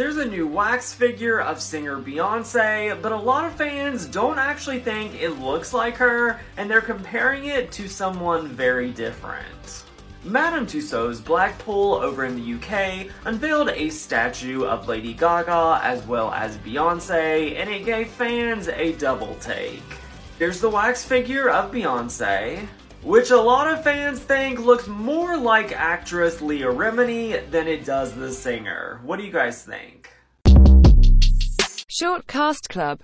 There's a new wax figure of singer Beyonce, but a lot of fans don't actually think it looks like her, and they're comparing it to someone very different. Madame Tussauds Blackpool over in the UK unveiled a statue of Lady Gaga as well as Beyonce, and it gave fans a double take. Here's the wax figure of Beyonce, which a lot of fans think looks more like actress Leah Remini than it does the singer. What do you guys think? Short Cast Club